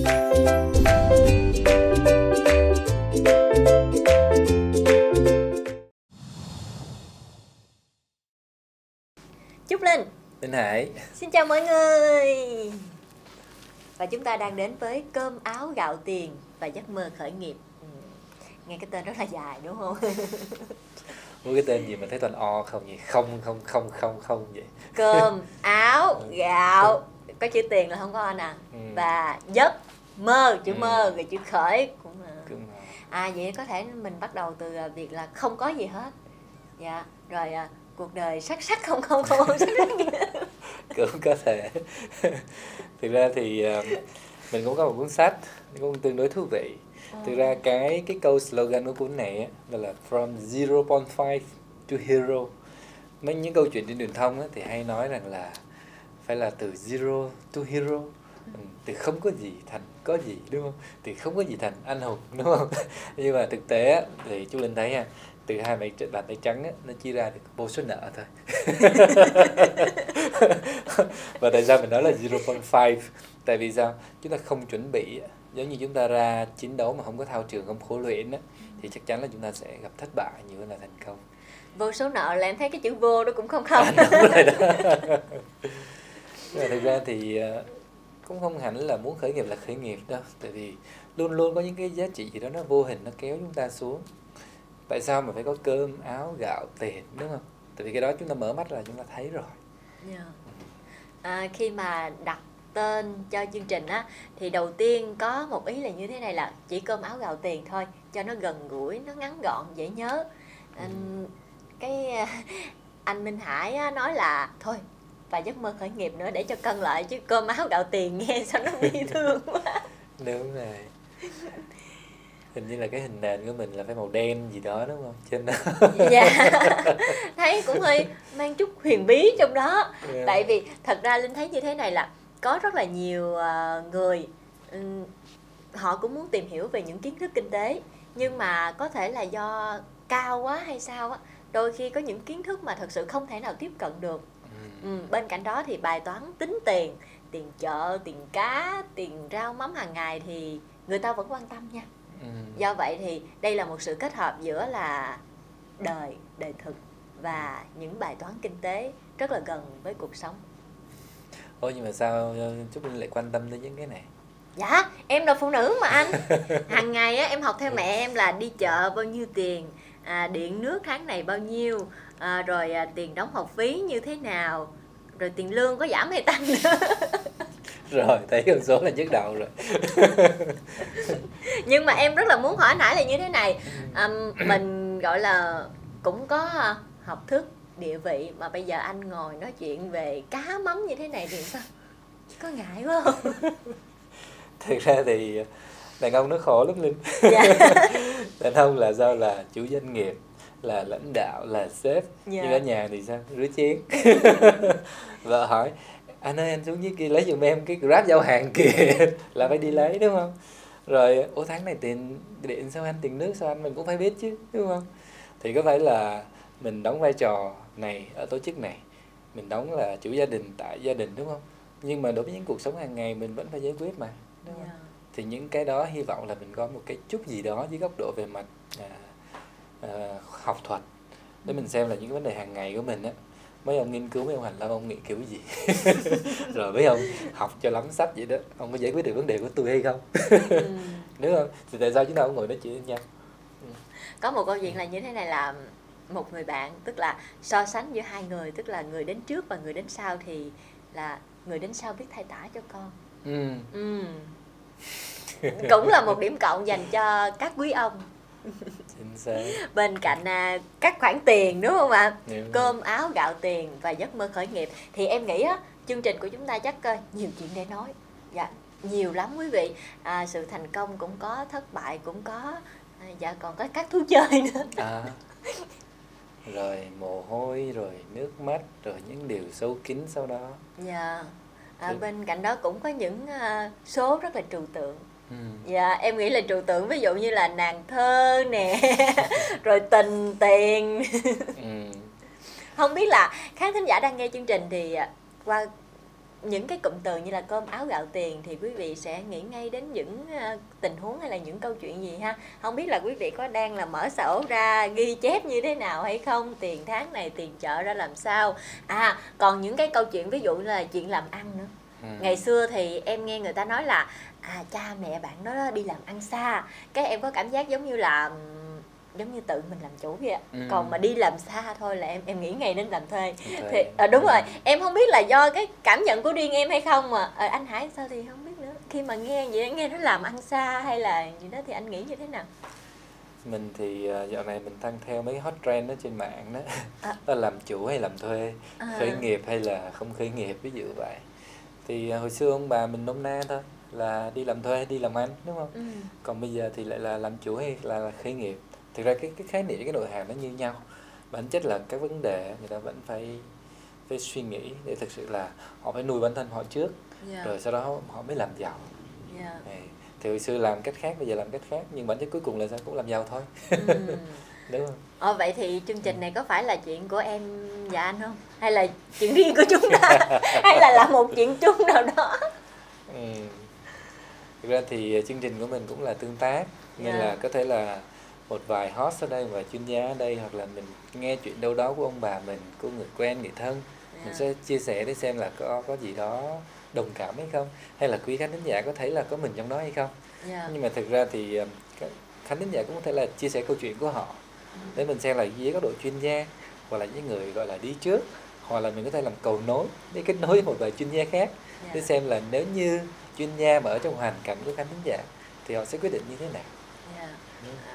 Trúc Linh Linh Hải Xin chào mọi người Và chúng ta đang đến với cơm áo gạo tiền và giấc mơ khởi nghiệp ừ. Nghe cái tên rất là dài đúng không? Có cái tên gì mà thấy toàn o không vậy? Không, không, không, không, không vậy Cơm, áo, gạo Có chữ tiền là không có anh à. Ừ. Và giấc mơ, chữ Ừ. mơ, rồi chữ khởi cũng là À vậy có thể mình bắt đầu từ à, việc là không có gì hết. Dạ, rồi à, cuộc đời sắc sắc không không không, không sắc sắc. Cũng có thể. Thực ra thì ờ, mình cũng có một cuốn sách cũng tương đối thú vị. Thực ra cái cái câu slogan của cuốn này á, là From 0.5 to Hero. Mấy những câu chuyện trên truyền thông á, thì hay nói rằng là phải là từ zero to hero. Ừ, từ không có gì thành có gì đúng không? Từ không có gì thành anh hùng đúng không? Nhưng mà thực tế thì chú linh thấy ha từ hai bàn bàn tay trắng á, nó chia ra được vô số nợ thôi. Và tại sao mình nói là 0.5 tại vì sao? Chúng ta không chuẩn bị giống như chúng ta ra chiến đấu mà không có thao trường không khổ luyện á, thì chắc chắn là chúng ta sẽ gặp thất bại nhiều hơn là thành công. Vô số nợ là em thấy cái chữ vô đó cũng không không. À, đúng rồi đó nhưng mà thực ra thì ờ, cũng không hẳn là muốn khởi nghiệp là khởi nghiệp đâu. Tại vì luôn luôn có những cái giá trị gì đó nó vô hình nó kéo chúng ta xuống. Tại sao mà phải có cơm áo gạo tiền đúng không? Tại vì cái đó chúng ta mở mắt là chúng ta thấy rồi. Dạ. À, khi mà đặt tên cho chương trình á thì đầu tiên có một ý là như thế này là chỉ cơm áo gạo tiền thôi cho nó gần gũi nó ngắn gọn dễ nhớ. Cái à, anh Minh Hải á, nói là thôi và giấc mơ khởi nghiệp nữa để cho cân lại chứ cơm áo gạo tiền nghe sao nó bi thương quá. Đúng rồi. Hình như là cái hình nền của mình là phải màu đen gì đó đúng không? Trên đó. Dạ. Thấy cũng hơi mang chút huyền bí trong đó. Dạ. tại vì thật ra linh thấy như thế này là có rất là nhiều ờ, người họ cũng muốn tìm hiểu về những kiến thức kinh tế nhưng mà có thể là do cao quá hay sao á đôi khi có những kiến thức mà thật sự không thể nào tiếp cận được Ừ. bên cạnh đó thì bài toán tính tiền tiền chợ tiền cá tiền rau mắm hàng ngày thì người ta vẫn quan tâm nha Ừ. do vậy thì đây là một sự kết hợp giữa là đời đời thực và những bài toán kinh tế rất là gần với cuộc sống Ôi nhưng mà sao ờ, Trúc Linh lại quan tâm đến những cái này dạ em là phụ nữ mà anh hàng ngày á em học theo mẹ em là đi chợ bao nhiêu tiền à, điện nước tháng này bao nhiêu? À, rồi à, tiền đóng học phí như thế nào? Rồi tiền lương có giảm hay tăng nữa? Rồi thấy con số là nhức đầu rồi. Nhưng mà em rất là muốn hỏi anh Hải là như thế này. Ừm, mình gọi là cũng có à, học thức địa vị mà bây giờ anh ngồi nói chuyện về cá mắm như thế này thì sao? Có ngại quá không? Thực ra thì đàn ông nó khổ lắm linh. Dạ. Đàn ông là do là chủ doanh nghiệp là lãnh đạo là sếp. Dạ. nhưng ở nhà thì sao? Rửa chén. Vợ hỏi anh ơi anh xuống dưới kia lấy giùm em cái grab giao hàng kìa. Là phải đi lấy đúng không? Rồi ủa tháng này tiền điện sao anh tiền nước sao anh mình cũng phải biết chứ đúng không? Thì có phải là mình đóng vai trò này ở tổ chức này mình đóng là chủ gia đình tại gia đình đúng không? Nhưng mà đối với những cuộc sống hàng ngày mình vẫn phải giải quyết mà đúng không? Dạ. Thì những cái đó hy vọng là mình có một cái chút gì đó dưới góc độ về mặt à, à, học thuật để mình xem là những vấn đề hàng ngày của mình á. Mấy ông nghiên cứu mấy ông hành lâm ông nghĩ kiểu gì? Rồi mấy ông học cho lắm sách vậy đó ông có giải quyết được vấn đề của tôi hay không? Đúng không thì tại sao chúng ta không ngồi nói chuyện với nhau? Có một câu chuyện là như thế này là một người bạn tức là so sánh giữa hai người tức là người đến trước và người đến sau thì là người đến sau biết thay tả cho con. Ừ. Ừm. Cũng là một điểm cộng dành cho các quý ông. Chính xác. Bên cạnh à, các khoản tiền đúng không ạ? Cơm áo gạo tiền và giấc mơ khởi nghiệp. Thì em nghĩ á chương trình của chúng ta chắc ờ, nhiều chuyện để nói. Dạ nhiều lắm quý vị. À, sự thành công cũng có thất bại cũng có. À, dạ còn có các thú chơi nữa. À. rồi mồ hôi rồi nước mắt rồi những điều sâu kín sau đó. Dạ à, bên cạnh đó cũng có những à, số rất là trừu tượng ừ. Dạ, em nghĩ là trừu tượng ví dụ như là nàng thơ nè, rồi tình tiền. Ừ. Không biết là khán thính giả đang nghe chương trình thì à, qua những cái cụm từ như là cơm áo gạo tiền thì quý vị sẽ nghĩ ngay đến những ờ, tình huống hay là những câu chuyện gì ha? Không biết là quý vị có đang là mở sổ ra ghi chép như thế nào hay không? Tiền tháng này tiền chợ ra làm sao? À còn những cái câu chuyện ví dụ là chuyện làm ăn nữa. Ừ. ngày xưa thì em nghe người ta nói là à cha mẹ bạn đó đi làm ăn xa. Cái em có cảm giác giống như là giống như tự mình làm chủ vậy ạ Ừ. còn mà đi làm xa thôi là em em nghĩ ngay đến làm thuê Thuê. thì à, đúng rồi em không biết là do cái cảm nhận của riêng em hay không mà à, anh Hải sao thì không biết nữa khi mà nghe vậy nghe nó làm ăn xa hay là gì đó thì anh nghĩ như thế nào mình thì ờ, dạo này mình tăng theo mấy hot trend đó trên mạng đó À. là làm chủ hay làm thuê À. khởi nghiệp hay là không khởi nghiệp ví dụ vậy thì ờ, hồi xưa ông bà mình nôm na thôi là đi làm thuê đi làm ăn đúng không ừ. còn bây giờ thì lại là làm chủ hay là khởi nghiệp thực ra cái cái khái niệm cái nội hàm nó như nhau bản chất là các vấn đề người ta vẫn phải phải suy nghĩ để thực sự là họ phải nuôi bản thân họ trước yeah. rồi sau đó họ mới làm giàu yeah. Này, thì hồi xưa làm cách khác bây giờ làm cách khác nhưng bản chất cuối cùng là sao cũng làm giàu thôi ừ. đúng không Ờ, vậy thì chương trình này có phải là chuyện của em và anh không hay là chuyện riêng của chúng ta hay là là một chuyện chung nào đó Ừ. Thực ra thì chương trình của mình cũng là tương tác nên Dạ. là có thể là một vài host ở đây và chuyên gia ở đây hoặc là mình nghe chuyện đâu đó của ông bà mình của người quen người thân mình Yeah. sẽ chia sẻ để xem là có có gì đó đồng cảm hay không hay là quý khán thính giả có thấy là có mình trong đó hay không Yeah. nhưng mà thực ra thì các khán thính giả cũng có thể là chia sẻ câu chuyện của họ để mình xem là dưới góc độ chuyên gia hoặc là những người gọi là đi trước hoặc là mình có thể làm cầu nối để kết nối với một vài chuyên gia khác để Yeah. xem là nếu như chuyên gia mà ở trong hoàn cảnh của khán thính giả thì họ sẽ quyết định như thế nào.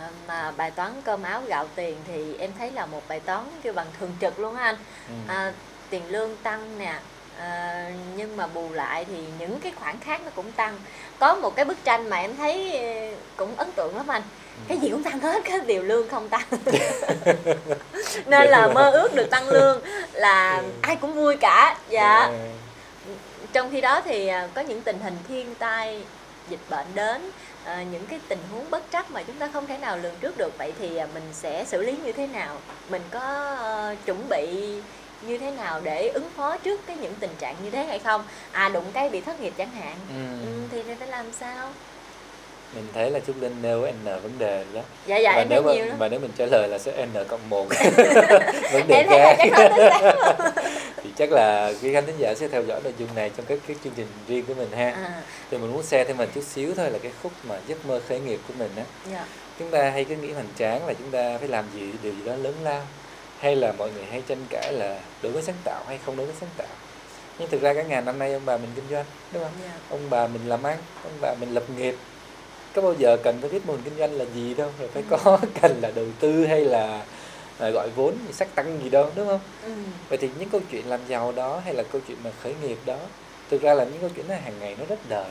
À, mà bài toán cơm áo gạo tiền thì em thấy là một bài toán kêu bằng thường trực luôn á anh. Ừ. à, tiền lương tăng nè à, nhưng mà bù lại thì những cái khoản khác nó cũng tăng. Có một cái bức tranh mà em thấy ờ, cũng ấn tượng lắm anh. Cái gì cũng tăng hết cái điều lương không tăng. Nên là mơ ước được tăng lương là Ừ. ai cũng vui cả dạ. Trong khi đó thì à, có những tình hình thiên tai dịch bệnh đến à, những cái tình huống bất trắc mà chúng ta không thể nào lường trước được vậy thì à, mình sẽ xử lý như thế nào? Mình có ờ, chuẩn bị như thế nào để ứng phó trước cái những tình trạng như thế hay không? À đụng cái bị thất nghiệp chẳng hạn. Ừ. ừ, thì phải làm sao? Mình thấy là Trúc Linh nêu n vấn đề đó. Dạ dạ và em nếu mà, nhiều mà nếu mình trả lời là sẽ n cộng một. Vấn đề em khác chắc là quý khán thính giả sẽ theo dõi nội dung này trong các cái chương trình riêng của mình ha. À, thì mình muốn share thêm mình chút xíu thôi là cái khúc mà giấc mơ khởi nghiệp của mình á. Dạ. chúng ta hay cứ nghĩ hoành tráng là chúng ta phải làm gì điều gì đó lớn lao hay là mọi người hay tranh cãi là đối với sáng tạo hay không đối với sáng tạo. Nhưng thực ra cả ngàn năm nay ông bà mình kinh doanh đúng không? Dạ. ông bà mình làm ăn ông bà mình lập nghiệp. Có bao giờ cần phải biết mô hình kinh doanh là gì đâu rồi phải có cần là đầu tư hay là gọi vốn sắc tăng gì đâu đúng không? Ừ. vậy thì những câu chuyện làm giàu đó hay là câu chuyện mà khởi nghiệp đó thực ra là những câu chuyện nó hàng ngày nó rất đời.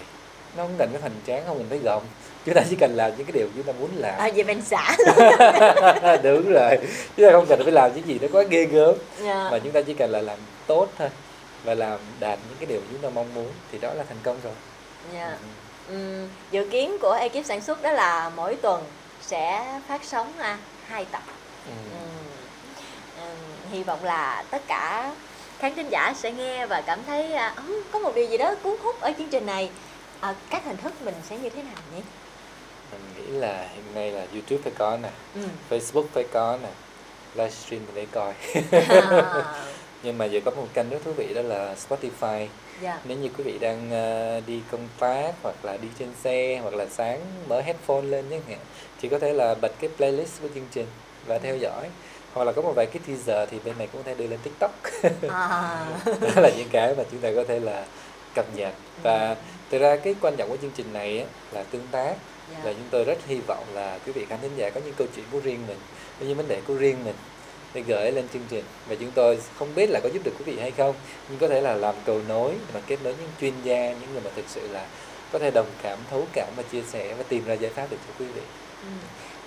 Nó không cần phải hoành tráng không cần phải gồng. Chúng ta chỉ cần làm những cái điều chúng ta muốn làm. À, vậy mình xả. Đúng rồi. Chúng ta không cần phải làm những gì nó quá ghê gớm. Dạ. mà chúng ta chỉ cần là làm tốt thôi và làm đạt những cái điều chúng ta mong muốn thì đó là thành công rồi. Dạ. Ừ. Ừm, dự kiến của ekip sản xuất đó là mỗi tuần sẽ phát sóng à, hai tập Ừ. Ừm, ừm, hy vọng là tất cả khán thính giả sẽ nghe và cảm thấy "Ừm, có một điều gì đó cuốn hút ở chương trình này. À, các hình thức mình sẽ như thế nào nhỉ? Mình nghĩ là hiện nay là youtube phải có nè Ừm. facebook phải có nè livestream để coi. À, nhưng mà giờ có một kênh rất thú vị đó là spotify. Dạ. nếu như quý vị đang ờ, đi công tác hoặc là đi trên xe hoặc là sáng mở headphone lên chẳng hạn thì có thể là bật cái playlist của chương trình và theo dõi. Hoặc là có một vài cái teaser thì bên này cũng có thể đưa lên tiktok. À, đó là những cái mà chúng ta có thể là cập nhật. Và thực ra cái quan trọng của chương trình này á, là tương tác. Dạ. là chúng tôi rất hy vọng là quý vị khán thính giả có những câu chuyện của riêng mình có những vấn đề của riêng mình để gửi lên chương trình. Và chúng tôi không biết là có giúp được quý vị hay không nhưng có thể là làm cầu nối mà kết nối những chuyên gia những người mà thực sự là có thể đồng cảm thấu cảm và chia sẻ và tìm ra giải pháp được cho quý vị. Ừm.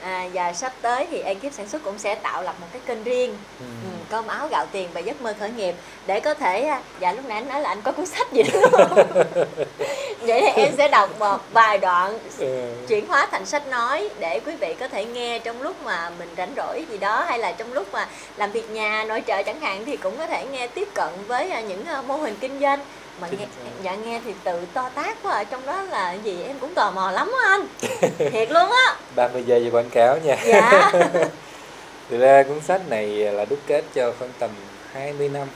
À, và sắp tới thì ekip sản xuất cũng sẽ tạo lập một cái kênh riêng Ừ. ừ, cơm áo gạo tiền và giấc mơ khởi nghiệp để có thể à, dạ lúc nãy anh nói là anh có cuốn sách gì đúng không vậy thì em sẽ đọc một vài đoạn Ừ. chuyển hóa thành sách nói để quý vị có thể nghe trong lúc mà mình rảnh rỗi gì đó hay là trong lúc mà làm việc nhà nội trợ chẳng hạn thì cũng có thể nghe tiếp cận với à, những à, mô hình kinh doanh mà nghe dạ nghe thì tự to tác quá à. trong đó là gì? Em cũng tò mò lắm á anh. Thiệt luôn á. 30 giây về quảng cáo nha. Dạ. Thực ra cuốn sách này là đúc kết cho khoảng tầm 20 năm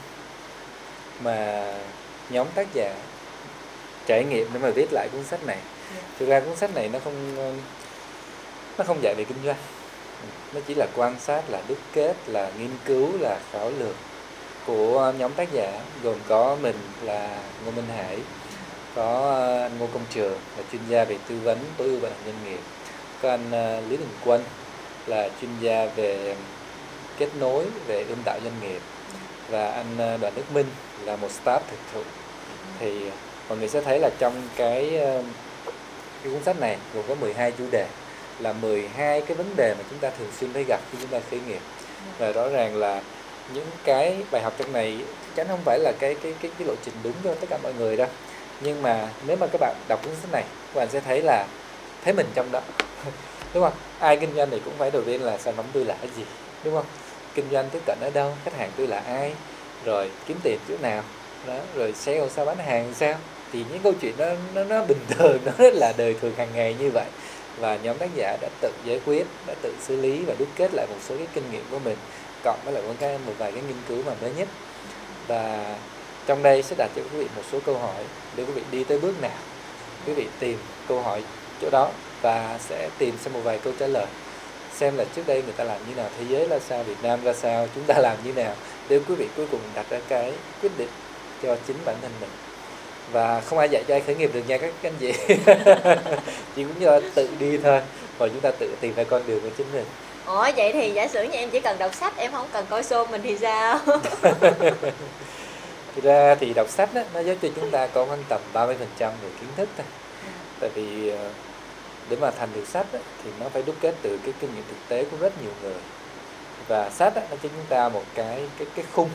mà nhóm tác giả trải nghiệm để mà viết lại cuốn sách này. Thực ra cuốn sách này nó không nó không dạy về kinh doanh. Nó chỉ là quan sát, là đúc kết, là nghiên cứu, là khảo lược của ờ, nhóm tác giả gồm có mình là Ngô Minh Hải, có anh Ngô Công Trường là chuyên gia về tư vấn tối ưu vận hành doanh nghiệp, có anh ờ, Lý Đình Quân là chuyên gia về kết nối về ươm tạo doanh nghiệp và anh Đoàn Đức Minh là một staff thực thụ. Thì mọi người sẽ thấy là trong cái, cái cuốn sách này gồm có 12 chủ đề là 12 cái vấn đề mà chúng ta thường xuyên thấy gặp khi chúng ta khởi nghiệp. Và rõ ràng là những cái bài học trong này chắc chắn không phải là cái cái cái cái lộ trình đúng cho tất cả mọi người đâu. Nhưng mà nếu mà các bạn đọc cuốn sách này, các bạn sẽ thấy là thấy mình trong đó. Đúng không? Ai kinh doanh thì cũng phải đầu tiên là sản phẩm tôi là cái gì, đúng không? Kinh doanh tiếp cận ở đâu, khách hàng tôi là ai rồi kiếm tiền chỗ nào, đó, rồi sale sao, bán hàng sao. Thì những câu chuyện đó, nó nó bình thường, nó rất là đời thường hàng ngày như vậy. Và nhóm tác giả đã tự giải quyết, đã tự xử lý và đúc kết lại một số cái kinh nghiệm của mình cộng với lại một cái một vài cái nghiên cứu mà mới nhất. Và trong đây sẽ đặt cho quý vị một số câu hỏi để quý vị đi tới bước nào. Quý vị tìm câu hỏi chỗ đó và sẽ tìm xem một vài câu trả lời. Xem là trước đây người ta làm như nào, thế giới ra sao, việt nam ra sao, chúng ta làm như nào để quý vị cuối cùng đặt ra cái quyết định cho chính bản thân mình. Và không ai dạy cho ai khởi nghiệp được nha các anh chị. Chỉ cũng do tự đi thôi, và chúng ta tự tìm ra con đường của chính mình ủa vậy thì giả sử như em chỉ cần đọc sách em không cần coi show mình thì sao? Thực ra thì đọc sách đó, nó giúp cho chúng ta có khoảng tầm 30% về kiến thức thôi. Tại vì ờ, để mà thành được sách á, thì nó phải đúc kết từ cái kinh nghiệm thực tế của rất nhiều người. Và sách á, nó cho chúng ta một cái cái cái khung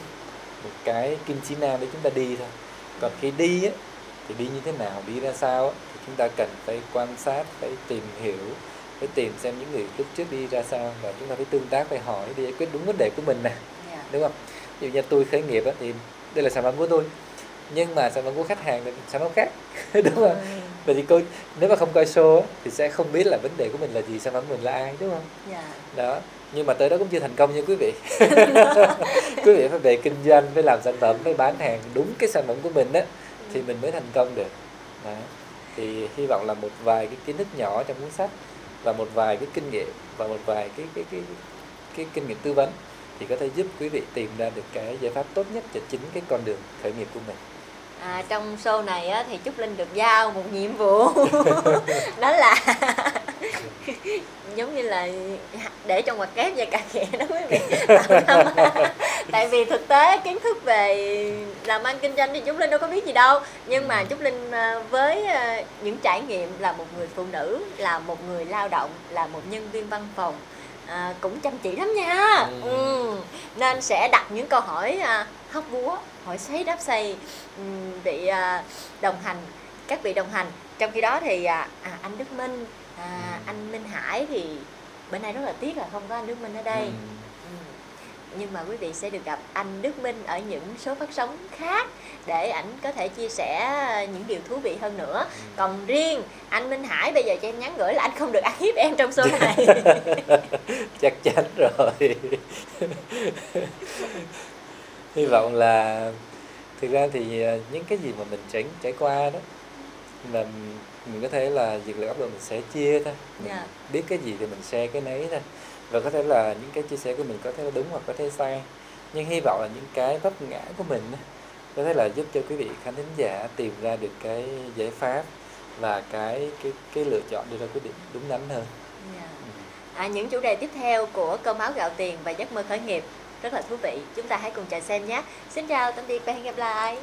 một cái kim chỉ nam để chúng ta đi thôi. Còn khi đi á, thì đi như thế nào đi ra sao á, thì chúng ta cần phải quan sát phải tìm hiểu phải tìm xem những người lúc trước đi ra sao và chúng ta phải tương tác phải hỏi để giải quyết đúng vấn đề của mình nè. Dạ. đúng không? Ví dụ như tôi khởi nghiệp á, thì đây là sản phẩm của tôi. Nhưng mà sản phẩm của khách hàng là sản phẩm khác. Đúng không? Ừ. vậy thì cô nếu mà không coi show thì sẽ không biết là vấn đề của mình là gì sản phẩm mình là ai đúng không? Dạ. đó. Nhưng mà tới đó cũng chưa thành công nha quý vị. Quý vị phải về kinh doanh phải làm sản phẩm phải bán hàng đúng cái sản phẩm của mình á thì mình mới thành công được. Đó. thì hy vọng là một vài cái kiến thức nhỏ trong cuốn sách và một vài cái kinh nghiệm và một vài cái cái cái cái kinh nghiệm tư vấn thì có thể giúp quý vị tìm ra được cái giải pháp tốt nhất cho chính cái con đường khởi nghiệp của mình. À, trong show này á, thì Trúc Linh được giao một nhiệm vụ. Đó là giống như là để trong ngoặc kép và cà khẽ đó quý vị. Tại vì thực tế kiến thức về làm ăn kinh doanh thì Trúc Linh đâu có biết gì đâu. Nhưng mà Trúc Linh à, với à, những trải nghiệm là một người phụ nữ là một người lao động là một nhân viên văn phòng à, cũng chăm chỉ lắm nha Ừ. ừ. nên sẽ đặt những câu hỏi à, hóc búa hỏi xoáy đáp xoay ừm, vị à, đồng hành các vị đồng hành trong khi đó thì à, à, anh Đức Minh à, Ừ. anh Minh Hải thì bữa nay rất là tiếc là không có anh Đức Minh ở đây Ừ. Ừ. nhưng mà quý vị sẽ được gặp anh Đức Minh ở những số phát sóng khác để ảnh có thể chia sẻ những điều thú vị hơn nữa. Còn riêng anh Minh Hải bây giờ cho em nhắn gửi là anh không được ăn hiếp em trong show này. Chắc chắn rồi. Hy vọng là thực ra thì ờ, những cái gì mà mình trải trải qua đó là mình- có thể là dược liệu áp dụng mình sẽ chia thôi. Mình Dạ. biết cái gì thì mình share cái nấy thôi và có thể là những cái chia sẻ của mình có thể là đúng hoặc có thể sai. Nhưng hy vọng là những cái vấp ngã của mình có thể là giúp cho quý vị khán thính giả tìm ra được cái giải pháp và cái cái cái lựa chọn đưa ra quyết định đúng đắn hơn. Dạ. Ừ. à, những chủ đề tiếp theo của cơm áo gạo tiền và giấc mơ khởi nghiệp rất là thú vị. Chúng ta hãy cùng chờ xem nhé. Xin chào tạm biệt và hẹn gặp lại